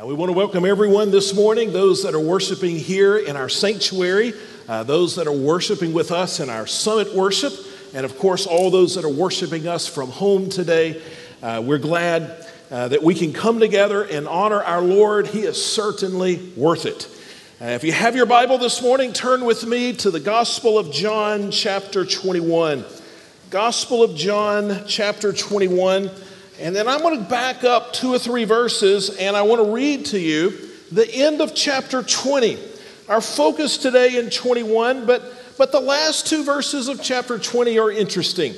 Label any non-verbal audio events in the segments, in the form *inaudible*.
Uh, we want to welcome everyone this morning, those that are worshiping here in our sanctuary, uh, those that are worshiping with us in our summit worship, and of course, all those that are worshiping us from home today. Uh, we're glad uh, that we can come together and honor our Lord. He is certainly worth it. Uh, if you have your Bible this morning, turn with me to the Gospel of John, chapter 21. Gospel of John, chapter 21. And then I'm going to back up two or three verses and I want to read to you the end of chapter 20. Our focus today in 21, but, but the last two verses of chapter 20 are interesting.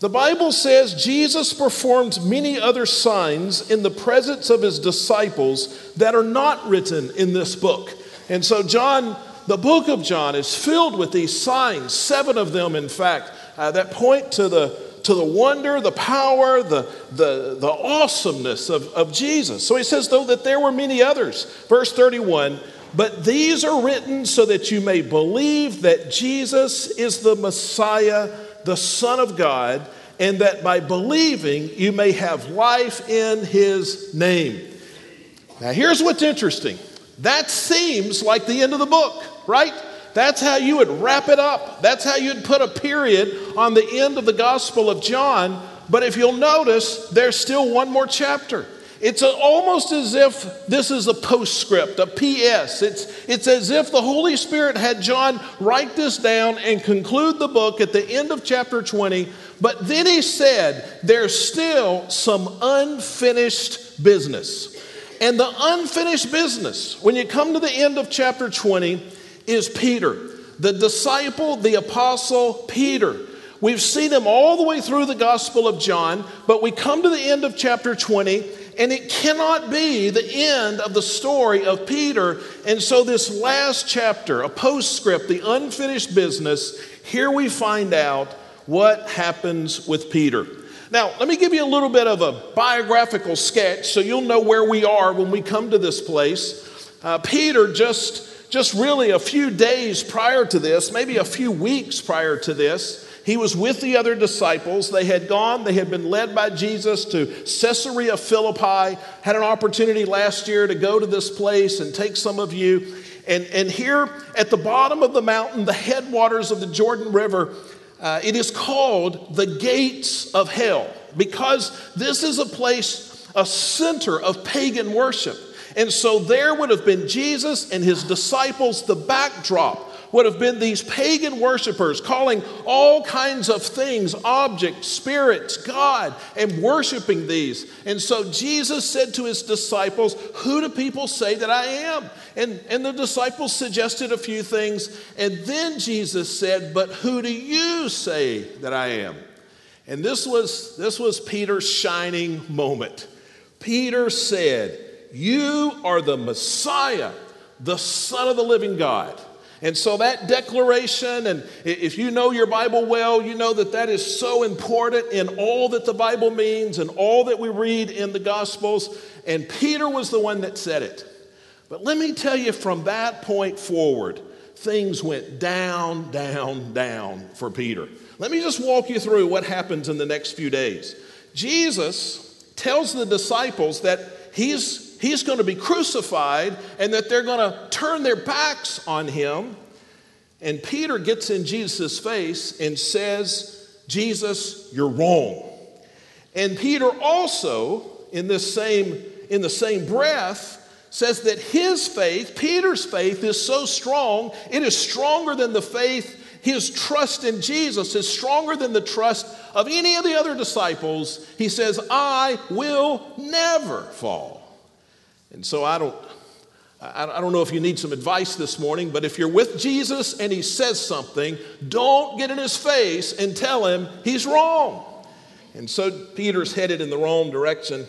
The Bible says Jesus performed many other signs in the presence of his disciples that are not written in this book. And so, John, the book of John, is filled with these signs, seven of them, in fact, uh, that point to the to the wonder, the power, the, the, the awesomeness of, of Jesus. So he says, though, that there were many others. Verse 31 But these are written so that you may believe that Jesus is the Messiah, the Son of God, and that by believing you may have life in his name. Now, here's what's interesting. That seems like the end of the book, right? That's how you would wrap it up. That's how you'd put a period on the end of the Gospel of John. But if you'll notice, there's still one more chapter. It's almost as if this is a postscript, a PS. It's, it's as if the Holy Spirit had John write this down and conclude the book at the end of chapter 20. But then he said, there's still some unfinished business. And the unfinished business, when you come to the end of chapter 20, is Peter, the disciple, the apostle Peter. We've seen him all the way through the Gospel of John, but we come to the end of chapter 20, and it cannot be the end of the story of Peter. And so, this last chapter, a postscript, the unfinished business, here we find out what happens with Peter. Now, let me give you a little bit of a biographical sketch so you'll know where we are when we come to this place. Uh, Peter just just really a few days prior to this, maybe a few weeks prior to this, he was with the other disciples. They had gone, they had been led by Jesus to Caesarea Philippi, had an opportunity last year to go to this place and take some of you. And, and here at the bottom of the mountain, the headwaters of the Jordan River, uh, it is called the gates of hell because this is a place, a center of pagan worship. And so there would have been Jesus and his disciples. The backdrop would have been these pagan worshipers calling all kinds of things, objects, spirits, God, and worshiping these. And so Jesus said to his disciples, Who do people say that I am? And, and the disciples suggested a few things. And then Jesus said, But who do you say that I am? And this was, this was Peter's shining moment. Peter said, you are the Messiah, the Son of the living God. And so that declaration, and if you know your Bible well, you know that that is so important in all that the Bible means and all that we read in the Gospels. And Peter was the one that said it. But let me tell you, from that point forward, things went down, down, down for Peter. Let me just walk you through what happens in the next few days. Jesus tells the disciples that he's he's going to be crucified and that they're going to turn their backs on him. And Peter gets in Jesus' face and says, Jesus, you're wrong. And Peter also, in this same, in the same breath, says that his faith, Peter's faith, is so strong, it is stronger than the faith, his trust in Jesus is stronger than the trust of any of the other disciples. He says, I will never fall. And so I don't, I don't know if you need some advice this morning, but if you're with Jesus and he says something, don't get in his face and tell him he's wrong. And so Peter's headed in the wrong direction.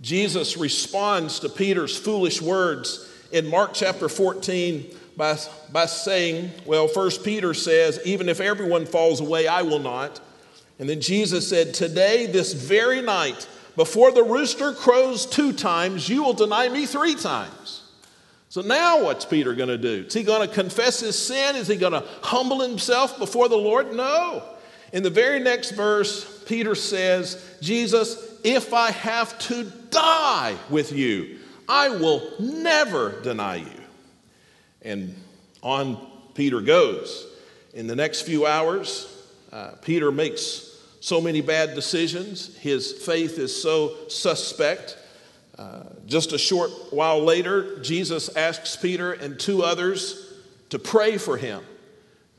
Jesus responds to Peter's foolish words in Mark chapter 14 by, by saying, Well, first Peter says, Even if everyone falls away, I will not. And then Jesus said, Today, this very night, before the rooster crows two times, you will deny me three times. So now what's Peter going to do? Is he going to confess his sin? Is he going to humble himself before the Lord? No. In the very next verse, Peter says, Jesus, if I have to die with you, I will never deny you. And on Peter goes. In the next few hours, uh, Peter makes so many bad decisions. His faith is so suspect. Uh, just a short while later, Jesus asks Peter and two others to pray for him.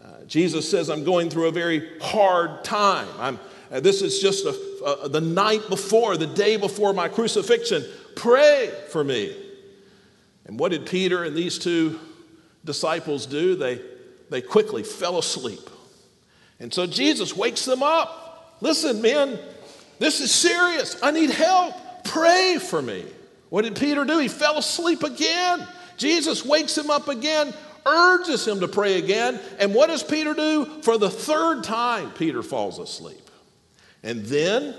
Uh, Jesus says, I'm going through a very hard time. I'm, uh, this is just a, the night before, the day before my crucifixion. Pray for me. And what did Peter and these two disciples do? They, they quickly fell asleep. And so Jesus wakes them up. Listen, man, this is serious. I need help. Pray for me. What did Peter do? He fell asleep again. Jesus wakes him up again, urges him to pray again. And what does Peter do? For the third time, Peter falls asleep. And then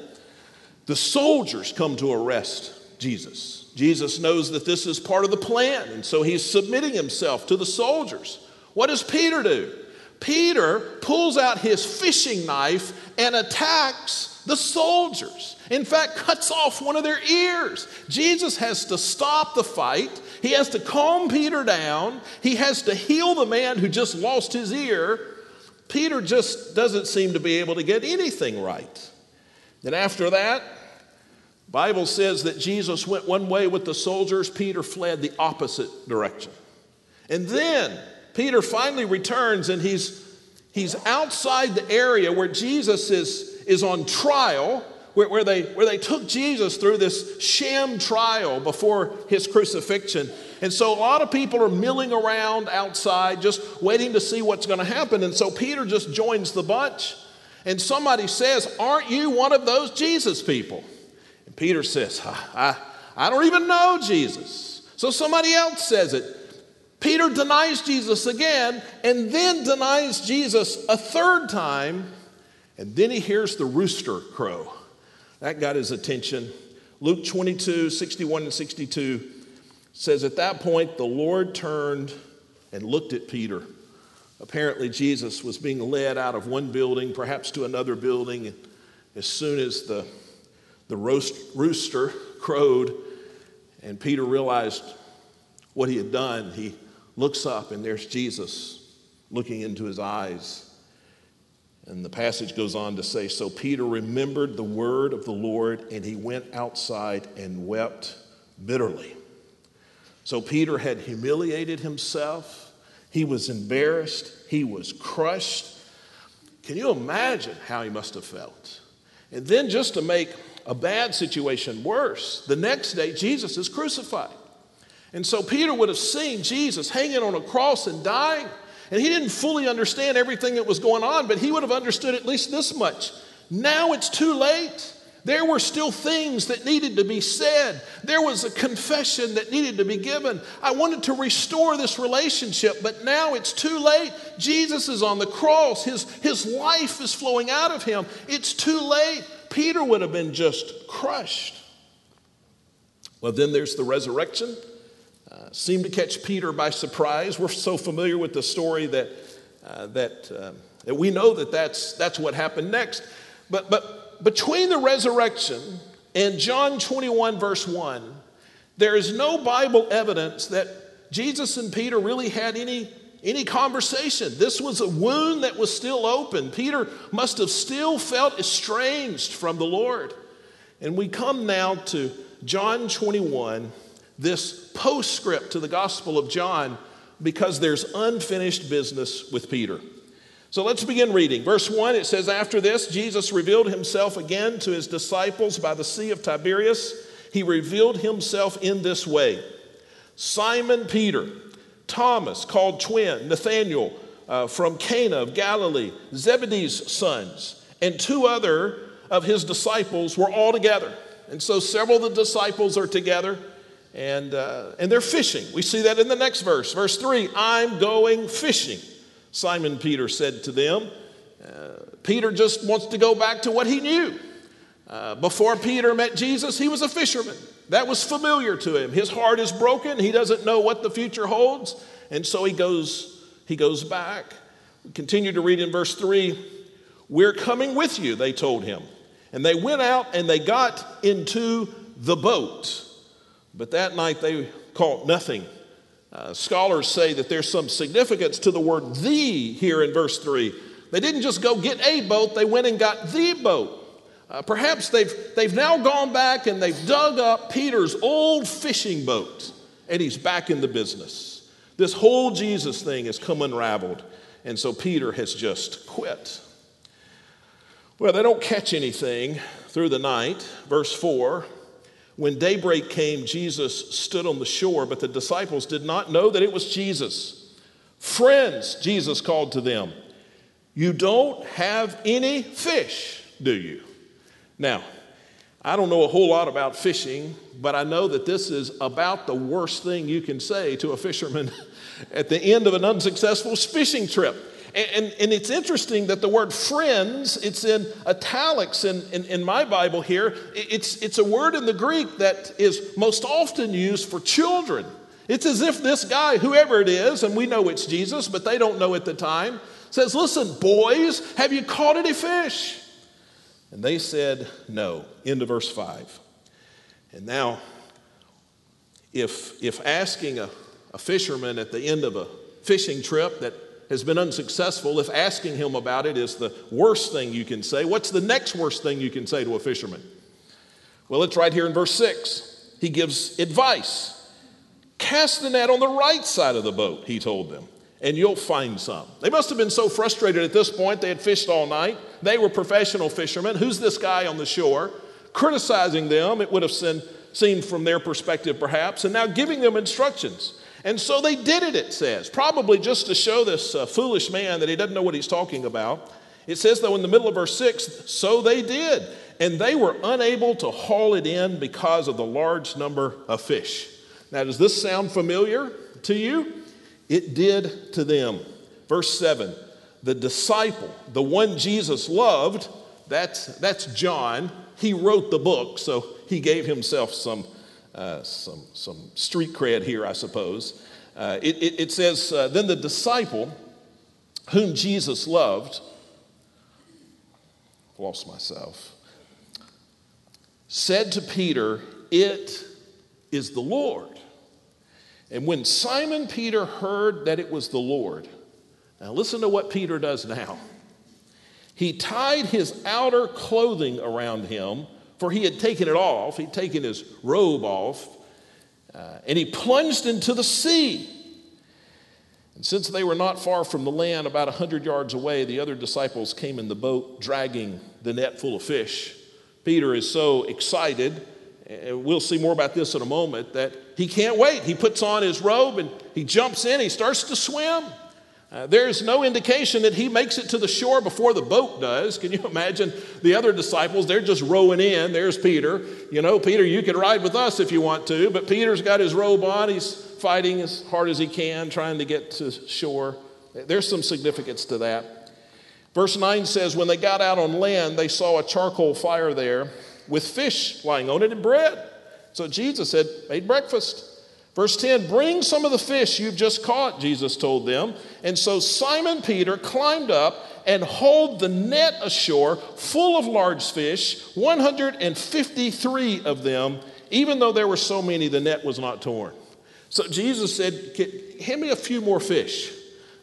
the soldiers come to arrest Jesus. Jesus knows that this is part of the plan, and so he's submitting himself to the soldiers. What does Peter do? Peter pulls out his fishing knife and attacks the soldiers. In fact, cuts off one of their ears. Jesus has to stop the fight. He has to calm Peter down. He has to heal the man who just lost his ear. Peter just doesn't seem to be able to get anything right. Then after that, Bible says that Jesus went one way with the soldiers, Peter fled the opposite direction. And then Peter finally returns and he's he's outside the area where Jesus is, is on trial, where, where, they, where they took Jesus through this sham trial before his crucifixion. And so a lot of people are milling around outside, just waiting to see what's going to happen. And so Peter just joins the bunch. And somebody says, Aren't you one of those Jesus people? And Peter says, I, I don't even know Jesus. So somebody else says it. Peter denies Jesus again and then denies Jesus a third time. And then he hears the rooster crow. That got his attention. Luke 22, 61 and 62 says, At that point, the Lord turned and looked at Peter. Apparently, Jesus was being led out of one building, perhaps to another building. As soon as the, the roast, rooster crowed and Peter realized what he had done, he looks up and there's Jesus looking into his eyes. And the passage goes on to say So Peter remembered the word of the Lord and he went outside and wept bitterly. So Peter had humiliated himself he was embarrassed, he was crushed. Can you imagine how he must have felt? And then, just to make a bad situation worse, the next day Jesus is crucified. And so Peter would have seen Jesus hanging on a cross and dying. And he didn't fully understand everything that was going on, but he would have understood at least this much. Now it's too late. There were still things that needed to be said. There was a confession that needed to be given. I wanted to restore this relationship, but now it's too late. Jesus is on the cross, his, his life is flowing out of him. It's too late. Peter would have been just crushed. Well, then there's the resurrection. Seemed to catch Peter by surprise. We're so familiar with the story that, uh, that, uh, that we know that that's, that's what happened next. But, but between the resurrection and John 21, verse 1, there is no Bible evidence that Jesus and Peter really had any, any conversation. This was a wound that was still open. Peter must have still felt estranged from the Lord. And we come now to John 21, this postscript to the Gospel of John, because there's unfinished business with Peter. So let's begin reading. Verse 1 it says, After this, Jesus revealed himself again to his disciples by the Sea of Tiberias. He revealed himself in this way Simon Peter, Thomas, called twin, Nathanael uh, from Cana of Galilee, Zebedee's sons, and two other of his disciples were all together. And so several of the disciples are together and, uh, and they're fishing. We see that in the next verse. Verse 3 I'm going fishing. Simon Peter said to them. Uh, Peter just wants to go back to what he knew. Uh, before Peter met Jesus, he was a fisherman. That was familiar to him. His heart is broken. He doesn't know what the future holds. And so he goes, he goes back. We continue to read in verse 3 We're coming with you, they told him. And they went out and they got into the boat. But that night they caught nothing. Uh, scholars say that there's some significance to the word the here in verse 3. They didn't just go get a boat, they went and got the boat. Uh, perhaps they've, they've now gone back and they've dug up Peter's old fishing boat and he's back in the business. This whole Jesus thing has come unraveled, and so Peter has just quit. Well, they don't catch anything through the night. Verse 4 When daybreak came, Jesus stood on the shore, but the disciples did not know that it was Jesus. Friends, Jesus called to them, You don't have any fish, do you? Now, I don't know a whole lot about fishing, but I know that this is about the worst thing you can say to a fisherman *laughs* at the end of an unsuccessful fishing trip. And, and, it's interesting that the word friends, it's in italics in, in, in, my Bible here. It's, it's a word in the Greek that is most often used for children. It's as if this guy, whoever it is, and we know it's Jesus, but they don't know at the time, says, Listen, boys, have you caught any fish? And they said, No. End of verse 5. And now, if, if asking a, a fisherman at the end of a fishing trip that has been unsuccessful, if asking him about it is the worst thing you can say, what's the next worst thing you can say to a fisherman? Well, it's right here in verse 6. He gives advice. Cast the net on the right side of the boat, he told them and you'll find some. They must have been so frustrated at this point. They had fished all night. They were professional fishermen. Who's this guy on the shore? Criticizing them, it would have seemed from their perspective perhaps, and now giving them instructions. And so they did it, it says, probably just to show this uh, foolish man that he doesn't know what he's talking about. It says, though, in the middle of verse 6, so they did. And they were unable to haul it in because of the large number of fish. Now, does this sound familiar to you? It did to them. Verse 7 the disciple, the one Jesus loved, that's, that's John. He wrote the book, so he gave himself some, uh, some, some street cred here, I suppose. Uh, it, it, it, says, uh, Then the disciple whom Jesus loved, lost myself, said to Peter, It is the Lord. And when Simon Peter heard that it was the Lord, now listen to what Peter does now. He tied his outer clothing around him, for he had taken it off, he'd taken his robe off, uh, and he plunged into the sea. And since they were not far from the land, about a hundred yards away, the other disciples came in the boat dragging the net full of fish. Peter is so excited and we'll see more about this in a moment, that he can't wait. He puts on his robe and he jumps in, he starts to swim. Uh, there's no indication that he makes it to the shore before the boat does. Can you *laughs* imagine the other disciples? They're just rowing in. There's Peter. You know, Peter, you can ride with us if you want to, but Peter's got his robe on. He's fighting as hard as he can, trying to get to shore. There's some significance to that. Verse 9 says, When they got out on land, they saw a charcoal fire there with fish lying on it and bread. So Jesus said, made breakfast. Verse 10 Bring some of the fish you've just caught, Jesus told them. And so Simon Peter climbed up and hauled the net ashore full of large fish, 153 of them. Even though there were so many, the net was not torn. So Jesus said, Hand me a few more fish.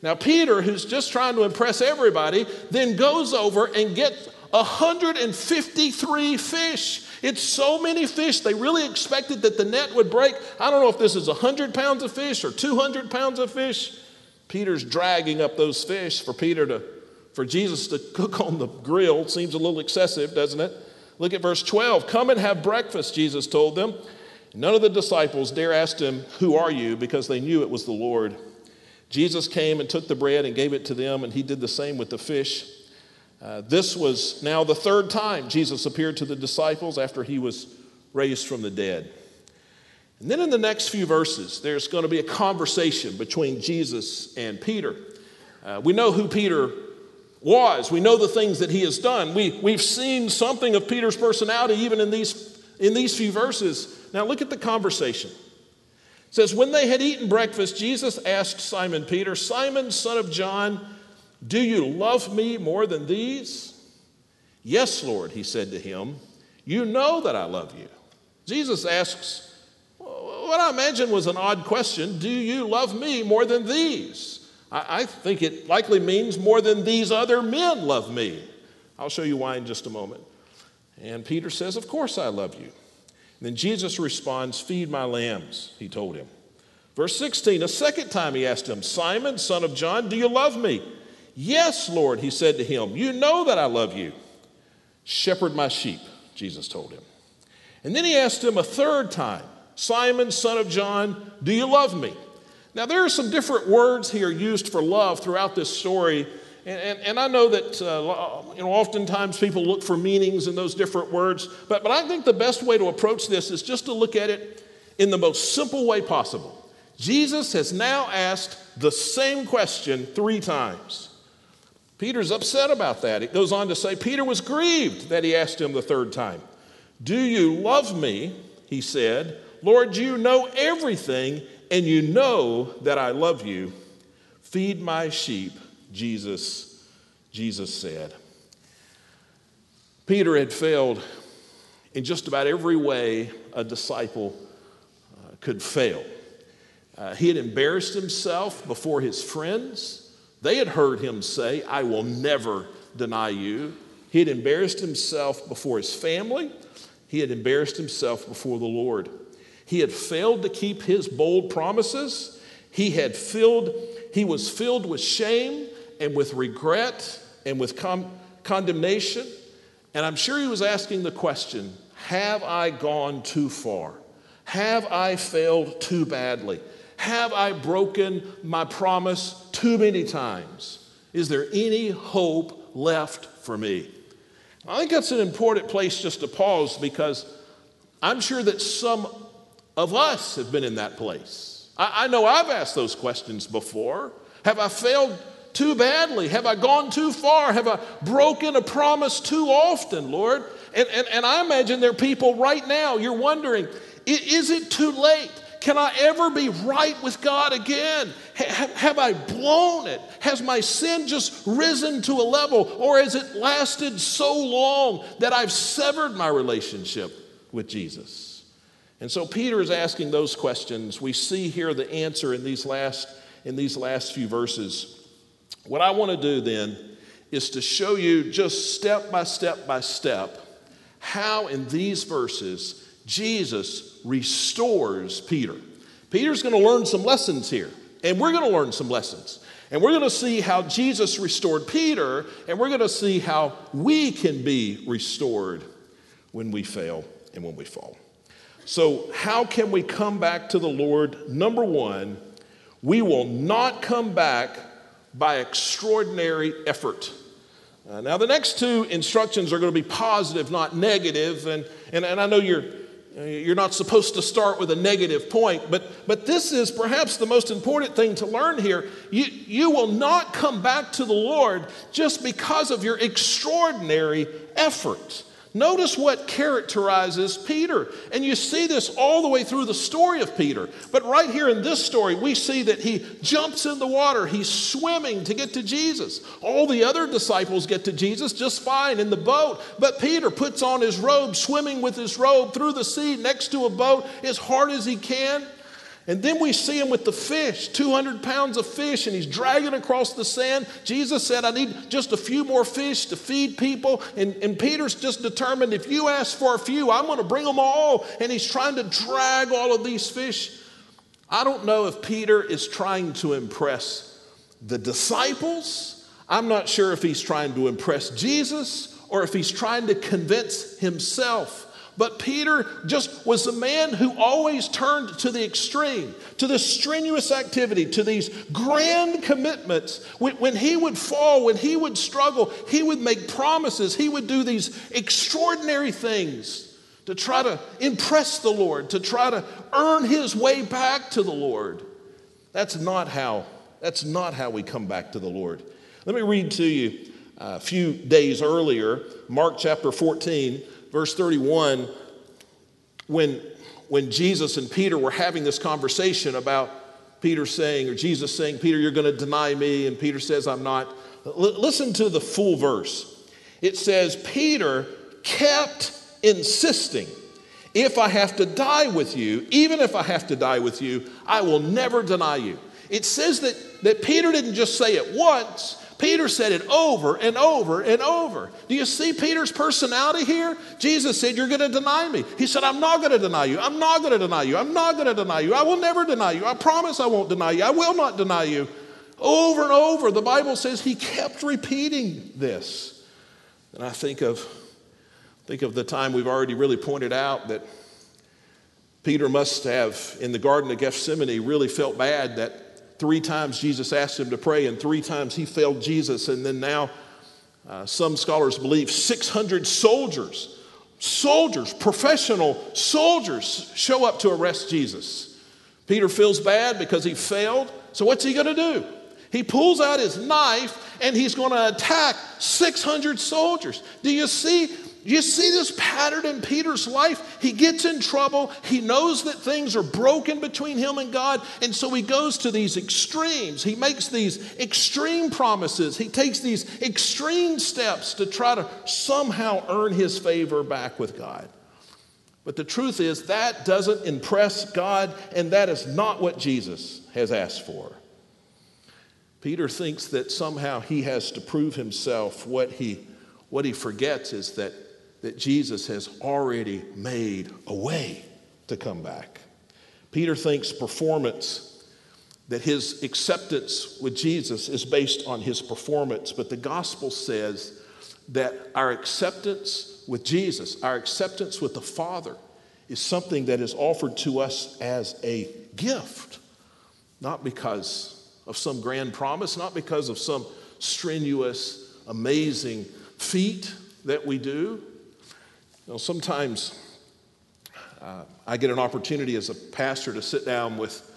Now, Peter, who's just trying to impress everybody, then goes over and gets 153 fish. It's so many fish. They really expected that the net would break. I don't know if this is 100 pounds of fish or 200 pounds of fish. Peter's dragging up those fish for Peter to, for Jesus to cook on the grill. Seems a little excessive, doesn't it? Look at verse 12. Come and have breakfast, Jesus told them. None of the disciples dare ask him, Who are you? because they knew it was the Lord. Jesus came and took the bread and gave it to them, and he did the same with the fish. Uh, this was now the third time Jesus appeared to the disciples after he was raised from the dead. And then in the next few verses, there's going to be a conversation between Jesus and Peter. Uh, we know who Peter was, we know the things that he has done. We, we've seen something of Peter's personality even in these, in these few verses. Now, look at the conversation. It says, When they had eaten breakfast, Jesus asked Simon Peter, Simon, son of John, do you love me more than these? Yes, Lord, he said to him. You know that I love you. Jesus asks, what I imagine was an odd question Do you love me more than these? I, I think it likely means more than these other men love me. I'll show you why in just a moment. And Peter says, Of course I love you. And then Jesus responds, Feed my lambs, he told him. Verse 16, a second time he asked him, Simon, son of John, do you love me? Yes, Lord, he said to him, You know that I love you. Shepherd my sheep, Jesus told him. And then he asked him a third time, Simon, son of John, do you love me? Now, there are some different words here used for love throughout this story. And, and, and I know that uh, you know, oftentimes people look for meanings in those different words, but, but I think the best way to approach this is just to look at it in the most simple way possible. Jesus has now asked the same question three times. Peter's upset about that. It goes on to say Peter was grieved that he asked him the third time. Do you love me? He said. Lord, you know everything, and you know that I love you. Feed my sheep, Jesus, Jesus said. Peter had failed in just about every way a disciple uh, could fail. Uh, he had embarrassed himself before his friends. They had heard him say, I will never deny you. He had embarrassed himself before his family. He had embarrassed himself before the Lord. He had failed to keep his bold promises. He had filled, he was filled with shame and with regret and with com- condemnation. And I'm sure he was asking the question Have I gone too far? Have I failed too badly? Have I broken my promise too many times? Is there any hope left for me? I think that's an important place just to pause because I'm sure that some of us have been in that place. I, I know I've asked those questions before. Have I failed too badly? Have I gone too far? Have I broken a promise too often, Lord? And, and, and I imagine there are people right now, you're wondering, is it too late? Can I ever be right with God again? have I blown it? Has my sin just risen to a level, or has it lasted so long that I've severed my relationship with Jesus? And so Peter is asking those questions. We see here the answer in these last, in these last few verses. What I want to do then is to show you just step by step by step how in these verses Jesus restores Peter. Peter's going to learn some lessons here, and we're going to learn some lessons. And we're going to see how Jesus restored Peter, and we're going to see how we can be restored when we fail and when we fall. So, how can we come back to the Lord? Number one, we will not come back by extraordinary effort. Uh, now, the next two instructions are going to be positive, not negative. And, and, and I know you're you're not supposed to start with a negative point, but, but this is perhaps the most important thing to learn here. You, you will not come back to the Lord just because of your extraordinary effort. Notice what characterizes Peter. And you see this all the way through the story of Peter. But right here in this story, we see that he jumps in the water. He's swimming to get to Jesus. All the other disciples get to Jesus just fine in the boat. But Peter puts on his robe, swimming with his robe through the sea next to a boat as hard as he can. And then we see him with the fish, 200 pounds of fish, and he's dragging across the sand. Jesus said, I need just a few more fish to feed people. And, and Peter's just determined, if you ask for a few, I'm going to bring them all. And he's trying to drag all of these fish. I don't know if Peter is trying to impress the disciples. I'm not sure if he's trying to impress Jesus or if he's trying to convince himself. But Peter just was a man who always turned to the extreme, to this strenuous activity, to these grand commitments. When, when, he would fall, when he would struggle, he would make promises. He would do these extraordinary things to try to impress the Lord, to try to earn his way back to the Lord. That's not how, that's not how we come back to the Lord. Let me read to you uh, a few days earlier, Mark chapter 14 verse 31, when, when Jesus and Peter were having this conversation about Peter saying, or Jesus saying, Peter, you're going to deny me, and Peter says, I'm not. L- listen to the full verse. It says, Peter kept insisting, If I have to die with you, even if I have to die with you, I will never deny you. It says that, that Peter didn't just say it once, Peter said it over and over and over. Do you see Peter's personality here? Jesus said, You're going to deny me. He said, I'm not going to deny you. I'm not going to deny you. I'm not going to deny you. I will never deny you. I promise I won't deny you. I will not deny you. Over and over, the Bible says he kept repeating this. And I think of, think of the time we've already really pointed out that Peter must have, in the Garden of Gethsemane, really felt bad that Three times Jesus asked him to pray, and three times he failed Jesus. And then now, uh, some scholars believe 600 soldiers, soldiers, professional soldiers, show up to arrest Jesus. Peter feels bad because he failed. So, what's he going to do? He pulls out his knife and he's going to attack 600 soldiers. Do you see you see this pattern in Peter's life? He gets in trouble. He knows that things are broken between him and God. And so he goes to these extremes. He makes these extreme promises. He takes these extreme steps to try to somehow earn his favor back with God. But the truth is, that doesn't impress God, and that is not what Jesus has asked for. Peter thinks that somehow he has to prove himself. What he, what he forgets is that that Jesus has already made a way to come back. Peter thinks performance, that his acceptance with Jesus is based on his performance, but the gospel says that our acceptance with Jesus, our acceptance with the Father, is something that is offered to us as a gift, not because of some grand promise, not because of some strenuous, amazing feat that we do, you know, sometimes uh, I get an opportunity as a pastor to sit down with,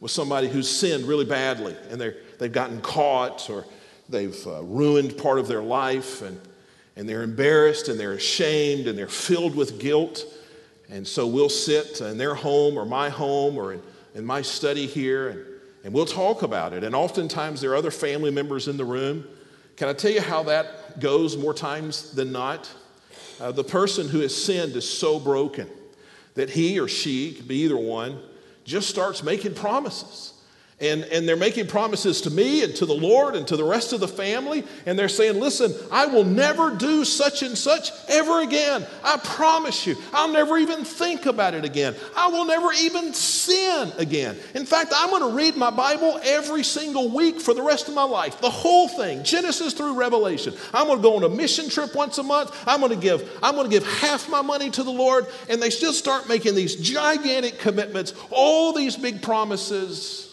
with somebody who's sinned really badly and they're, they've gotten caught or they've uh, ruined part of their life and, and they're embarrassed and they're ashamed and they're filled with guilt. And so we'll sit in their home or my home or in, in my study here and, and we'll talk about it. And oftentimes there are other family members in the room. Can I tell you how that goes more times than not? Uh, the person who has sinned is so broken that he or she, could be either one, just starts making promises. And, and they're making promises to me and to the Lord and to the rest of the family. And they're saying, Listen, I will never do such and such ever again. I promise you. I'll never even think about it again. I will never even sin again. In fact, I'm going to read my Bible every single week for the rest of my life, the whole thing, Genesis through Revelation. I'm going to go on a mission trip once a month. I'm going to give, I'm going to give half my money to the Lord. And they just start making these gigantic commitments, all these big promises.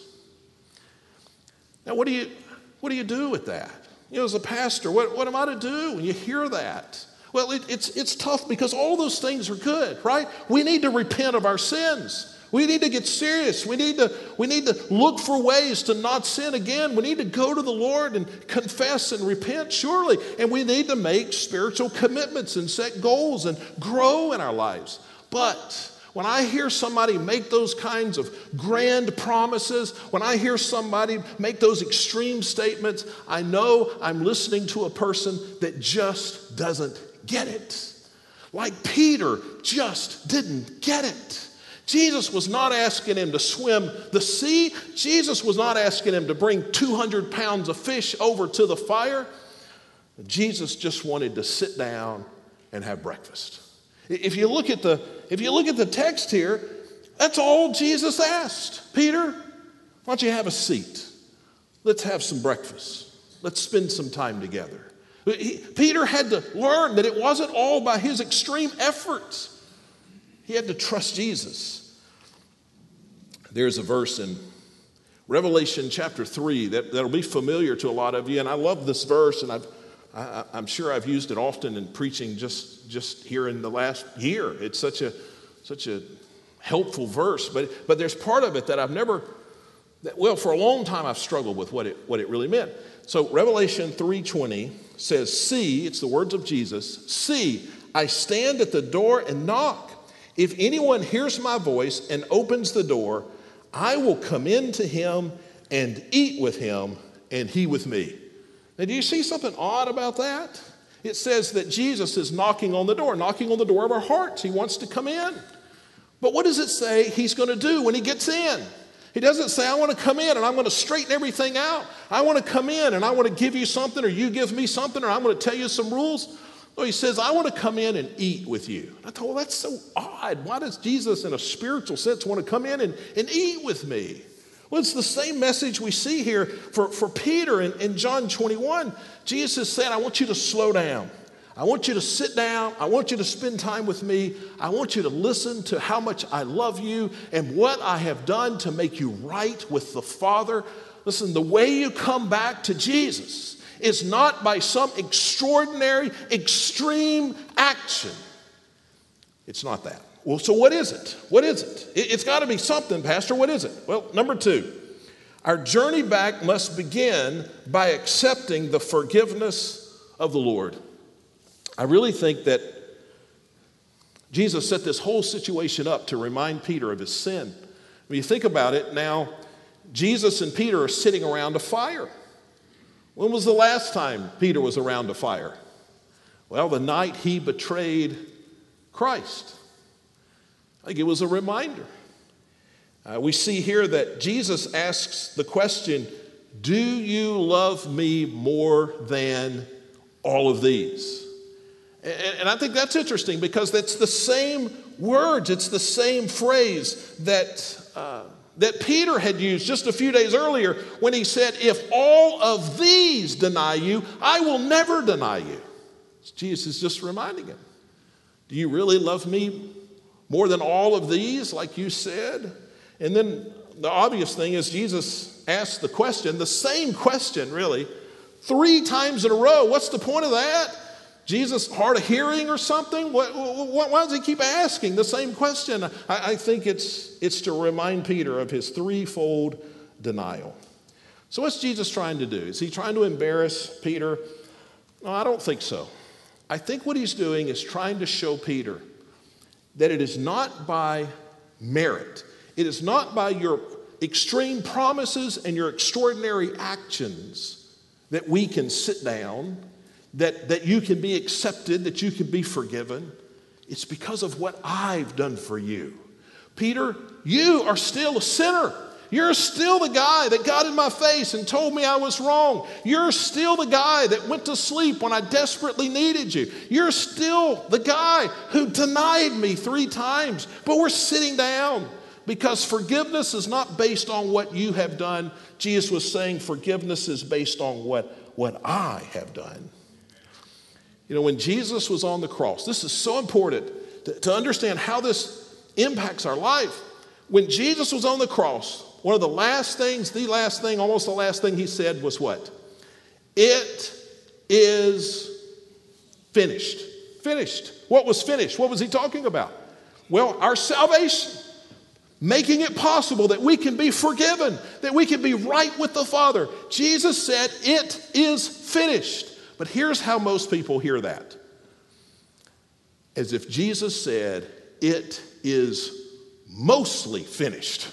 Now, what do you, what do, you do with that? You know, as a pastor, what, what am I to do when you hear that? Well, it, it's, it's tough because all those things are good, right? We need to repent of our sins. We need to get serious. We need to, we need to look for ways to not sin again. We need to go to the Lord and confess and repent, surely. And we need to make spiritual commitments and set goals and grow in our lives. But when I hear somebody make those kinds of grand promises, when I hear somebody make those extreme statements, I know I'm listening to a person that just doesn't get it. Like Peter just didn't get it. Jesus was not asking him to swim the sea. Jesus was not asking him to bring 200 pounds of fish over to the fire. Jesus just wanted to sit down and have breakfast. If you look at the, if you look at the text here, that's all Jesus asked. Peter, why don't you have a seat? Let's have some breakfast. Let's spend some time together. He, Peter had to learn that it wasn't all by his extreme efforts. He had to trust Jesus. There's a verse in Revelation chapter 3 that, that'll be familiar to a lot of you, and I love this verse, and I've I, am sure I've used it often in preaching just, just here in the last year. It's such a, such a helpful verse, but, but there's part of it that I've never, that, well, for a long time I've struggled with what it, what it really meant. So Revelation 3.20 says, See, it's the words of Jesus, see, I stand at the door and knock. If anyone hears my voice and opens the door, I will come in to him and eat with him and he with me. Now, do you see something odd about that? It says that Jesus is knocking on the door, knocking on the door of our hearts. He wants to come in. But what does it say he's going to do when he gets in? He doesn't say, I want to come in and I'm going to straighten everything out. I want to come in and I want to give you something, or you give me something, or I'm going to tell you some rules. No, he says, I want to come in and eat with you. I thought, well, that's so odd. Why does Jesus, in a spiritual sense, want to come in and, and eat with me? Well, it's the same message we see here for, for Peter in, in John 21. Jesus said, I want you to slow down. I want you to sit down. I want you to spend time with me. I want you to listen to how much I love you and what I have done to make you right with the Father. Listen, the way you come back to Jesus is not by some extraordinary, extreme action. It's not that. Well, so what is it? What is it? It's got to be something, Pastor. What is it? Well, number two, our journey back must begin by accepting the forgiveness of the Lord. I really think that Jesus set this whole situation up to remind Peter of his sin. When you think about it, now Jesus and Peter are sitting around a fire. When was the last time Peter was around a fire? Well, the night he betrayed Christ. I think it was a reminder. Uh, we see here that Jesus asks the question Do you love me more than all of these? And, and I think that's interesting because it's the same words, it's the same phrase that. Uh, that Peter had used just a few days earlier when he said, If all of these deny you, I will never deny you. Jesus is just reminding him, Do you really love me more than all of these, like you said? And then the obvious thing is Jesus asked the question, the same question really, three times in a row. What's the point of that? Jesus hard of hearing or something? Why does he keep asking the same question? I, I think it's, it's to remind Peter of his threefold denial. So, what's Jesus trying to do? Is he trying to embarrass Peter? No, I don't think so. I think what he's doing is trying to show Peter that it is not by merit, it is not by your extreme promises and your extraordinary actions that we can sit down that, that you can be accepted, that you can be forgiven. It's because of what I've done for you. Peter, you are still a sinner. You're still the guy that got in my face and told me I was wrong. You're still the guy that went to sleep when I desperately needed you. You're still the guy who denied me three times. But we're sitting down because forgiveness is not based on what you have done. Jesus was saying forgiveness is based on what, what I have done. You know, when Jesus was on the cross, this is so important to, to understand how this impacts our life. When Jesus was on the cross, one of the last things, the last thing, almost the last thing he said was what? It is finished. Finished. What was finished? What was he talking about? Well, our salvation, making it possible that we can be forgiven, that we can be right with the Father. Jesus said, It is finished. But here's how most people hear that as if Jesus said, It is mostly finished.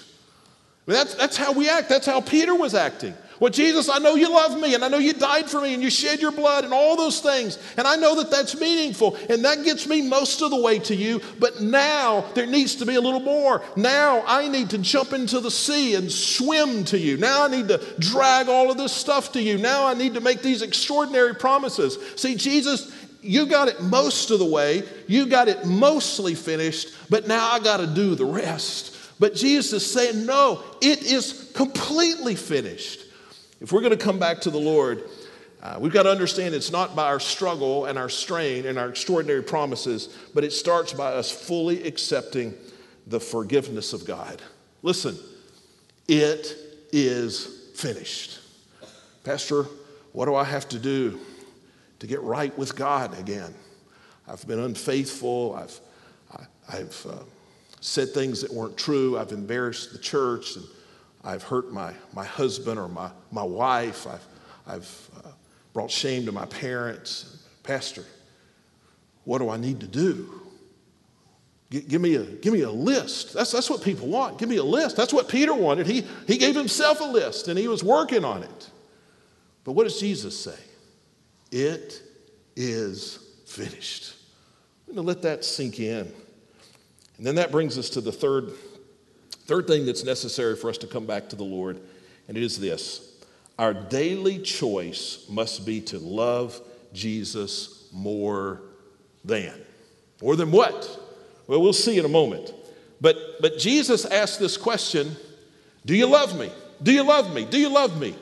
That's, that's how we act. That's how Peter was acting. Well, Jesus, I know you love me, and I know you died for me, and you shed your blood, and all those things. And I know that that's meaningful, and that gets me most of the way to you. But now there needs to be a little more. Now I need to jump into the sea and swim to you. Now I need to drag all of this stuff to you. Now I need to make these extraordinary promises. See, Jesus, you got it most of the way, you got it mostly finished, but now I got to do the rest. But Jesus is saying, no, it is completely finished. If we're going to come back to the Lord, uh, we've got to understand it's not by our struggle and our strain and our extraordinary promises, but it starts by us fully accepting the forgiveness of God. Listen, it is finished. Pastor, what do I have to do to get right with God again? I've been unfaithful. I've, I, have uh, said things that weren't true. I've embarrassed the church. And I've hurt my, my husband or my, my wife. I've, I've uh, brought shame to my parents. Pastor, what do I need to do? G- give, me a, give me a list. That's, that's what people want. Give me a list. That's what Peter wanted. He, he gave himself a list and he was working on it. But what does Jesus say? It is finished. I'm going to let that sink in. And then that brings us to the third, third thing that's necessary for us to come back to the Lord, and it is this our daily choice must be to love Jesus more than. More than what? Well, we'll see in a moment. But, but Jesus asked this question Do you love me? Do you love me? Do you love me?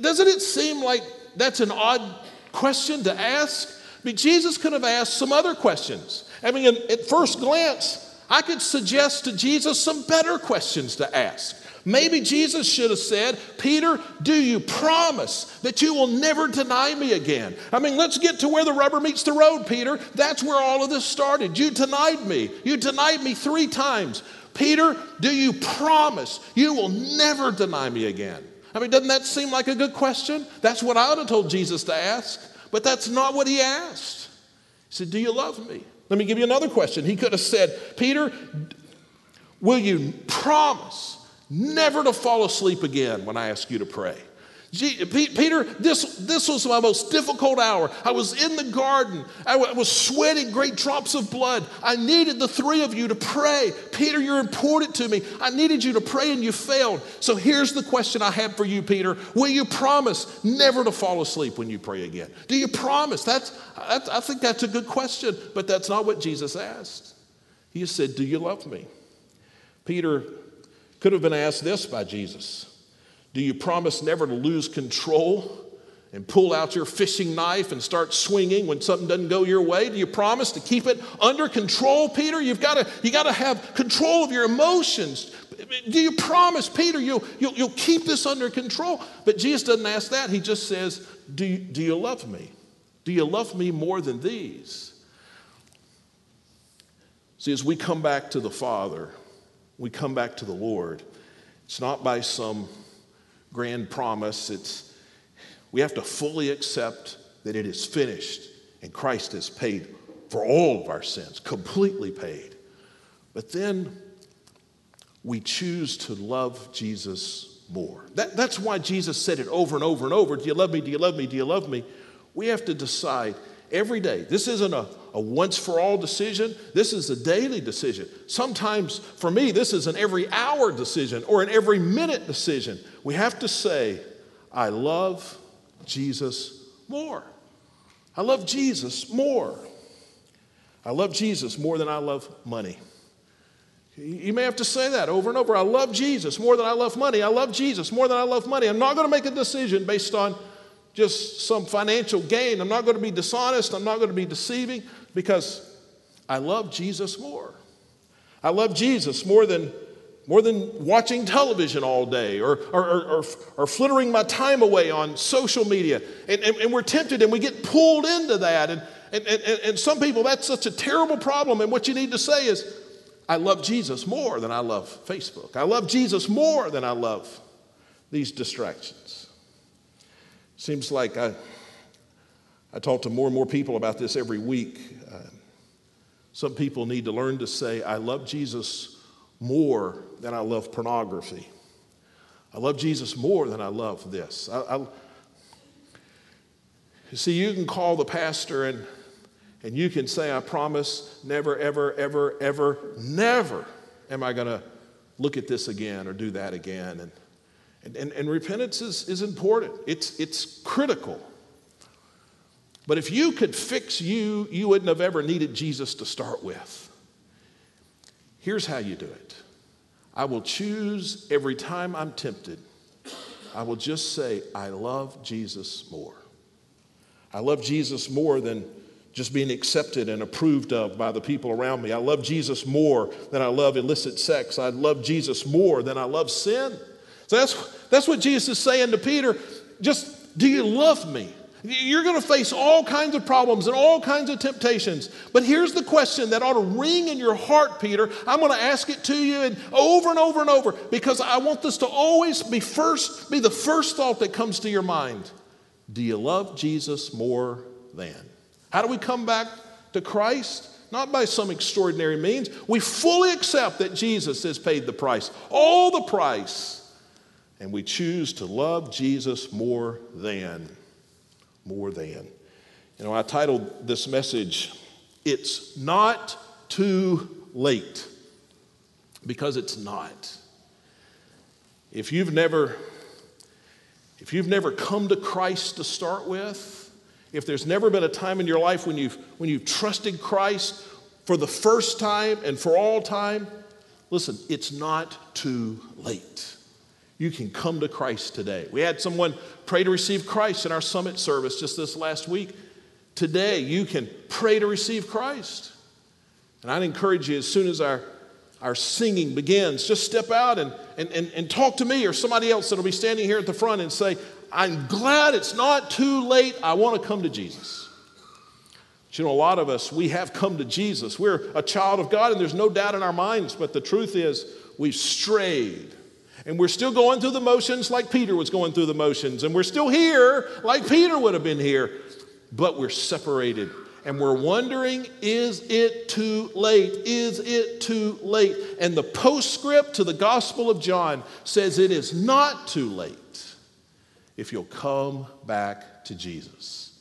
Doesn't it seem like that's an odd question to ask? I mean, Jesus could have asked some other questions. I mean, at first glance, I could suggest to Jesus some better questions to ask. Maybe Jesus should have said, Peter, do you promise that you will never deny me again? I mean, let's get to where the rubber meets the road, Peter. That's where all of this started. You denied me. You denied me three times. Peter, do you promise you will never deny me again? I mean, doesn't that seem like a good question? That's what I would have told Jesus to ask, but that's not what he asked. He said, Do you love me? Let me give you another question. He could have said, Peter, will you promise never to fall asleep again when I ask you to pray? Peter, this, this was my most difficult hour. I was in the garden. I was sweating great drops of blood. I needed the three of you to pray. Peter, you're important to me. I needed you to pray and you failed. So here's the question I have for you, Peter. Will you promise never to fall asleep when you pray again? Do you promise? That's, that's I think that's a good question, but that's not what Jesus asked. He said, Do you love me? Peter could have been asked this by Jesus. Do you promise never to lose control and pull out your fishing knife and start swinging when something doesn't go your way? Do you promise to keep it under control, Peter? You've got to, you got to have control of your emotions. Do you promise, Peter, you'll, you'll, you'll keep this under control? But Jesus doesn't ask that. He just says, do you, do you love me? Do you love me more than these? See, as we come back to the Father, we come back to the Lord, it's not by some grand promise. It's, we have to fully accept that it is finished and Christ has paid for all of our sins, completely paid. But then we choose to love Jesus more. That, that's why Jesus said it over and over and over Do you love me? Do you love me? Do you love me? We have to decide every day. This isn't a, a once for all decision, this is a daily decision. Sometimes for me, this is an every hour decision or an every minute decision. We have to say, I love Jesus more. I love Jesus more. I love Jesus more than I love money. You may have to say that over and over. I love Jesus more than I love money. I love Jesus more than I love money. I'm not going to make a decision based on just some financial gain. I'm not going to be dishonest. I'm not going to be deceiving because I love Jesus more. I love Jesus more than, more than watching television all day or, or, or, or, flittering my time away on social media. And, and, and we're tempted and we get pulled into that. And, and, and, and some people, that's such a terrible problem. And what you need to say is, I love Jesus more than I love Facebook. I love Jesus more than I love these distractions. Seems like I, I talk to more and more people about this every week. Some people need to learn to say, I love Jesus more than I love pornography. I love Jesus more than I love this. I, I, see, you can call the pastor and, and you can say, I promise never, ever, ever, ever, never am I going to look at this again or do that again. And and, and, and repentance is, is important, it's, it's critical. But if you could fix you, you wouldn't have ever needed Jesus to start with. Here's how you do it I will choose every time I'm tempted, I will just say, I love Jesus more. I love Jesus more than just being accepted and approved of by the people around me. I love Jesus more than I love illicit sex. I love Jesus more than I love sin. So that's, that's what Jesus is saying to Peter. Just, do you love me? You're going to face all kinds of problems and all kinds of temptations. But here's the question that ought to ring in your heart, Peter. I'm going to ask it to you and over and over and over because I want this to always be first, be the first thought that comes to your mind. Do you love Jesus more than? How do we come back to Christ? Not by some extraordinary means. We fully accept that Jesus has paid the price, all the price and we choose to love Jesus more than, more than. You know, I titled this message, It's Not Too Late. because it's not. If you've never if you've never come to Christ to start with, if there's never been a time in your life when you've when you've trusted Christ for the first time and for all time, listen, it's not too late. You can come to Christ today. We had someone pray to receive Christ in our summit service just this last week. Today, you can pray to receive Christ. And I'd encourage you as soon as our our singing begins, just step out and, and, and, and talk to me or somebody else that'll be standing here at the front and say, I'm glad it's not too late. I want to come to Jesus. But you know, a lot of us, we have come to Jesus. We're a child of God, and there's no doubt in our minds, but the truth is, we've strayed. And we're still going through the motions like Peter was going through the motions. And we're still here like Peter would have been here, but we're separated and we're wondering, is it too late? Is it too late? And the postscript to the Gospel of John says it is not too late if you'll come back to Jesus.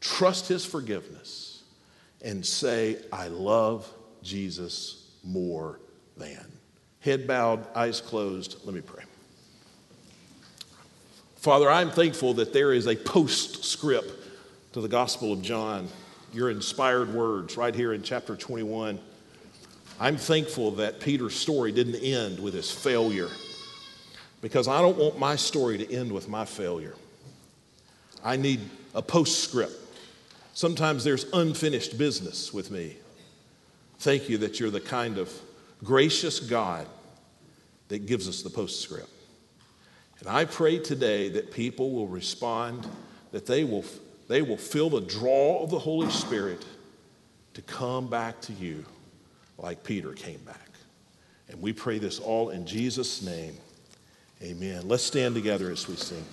Trust his forgiveness and say, I love Jesus more than. Head bowed, eyes closed. Let me pray. Father, I'm thankful that there is a postscript to the Gospel of John, your inspired words right here in chapter 21. I'm thankful that Peter's story didn't end with his failure because I don't want my story to end with my failure. I need a postscript. Sometimes there's unfinished business with me. Thank you that you're the kind of gracious God that gives us the postscript. And I pray today that people will respond, that they will they will feel the draw of the Holy Spirit to come back to you like Peter came back. And we pray this all in Jesus' name. Amen. Let's stand together as we sing.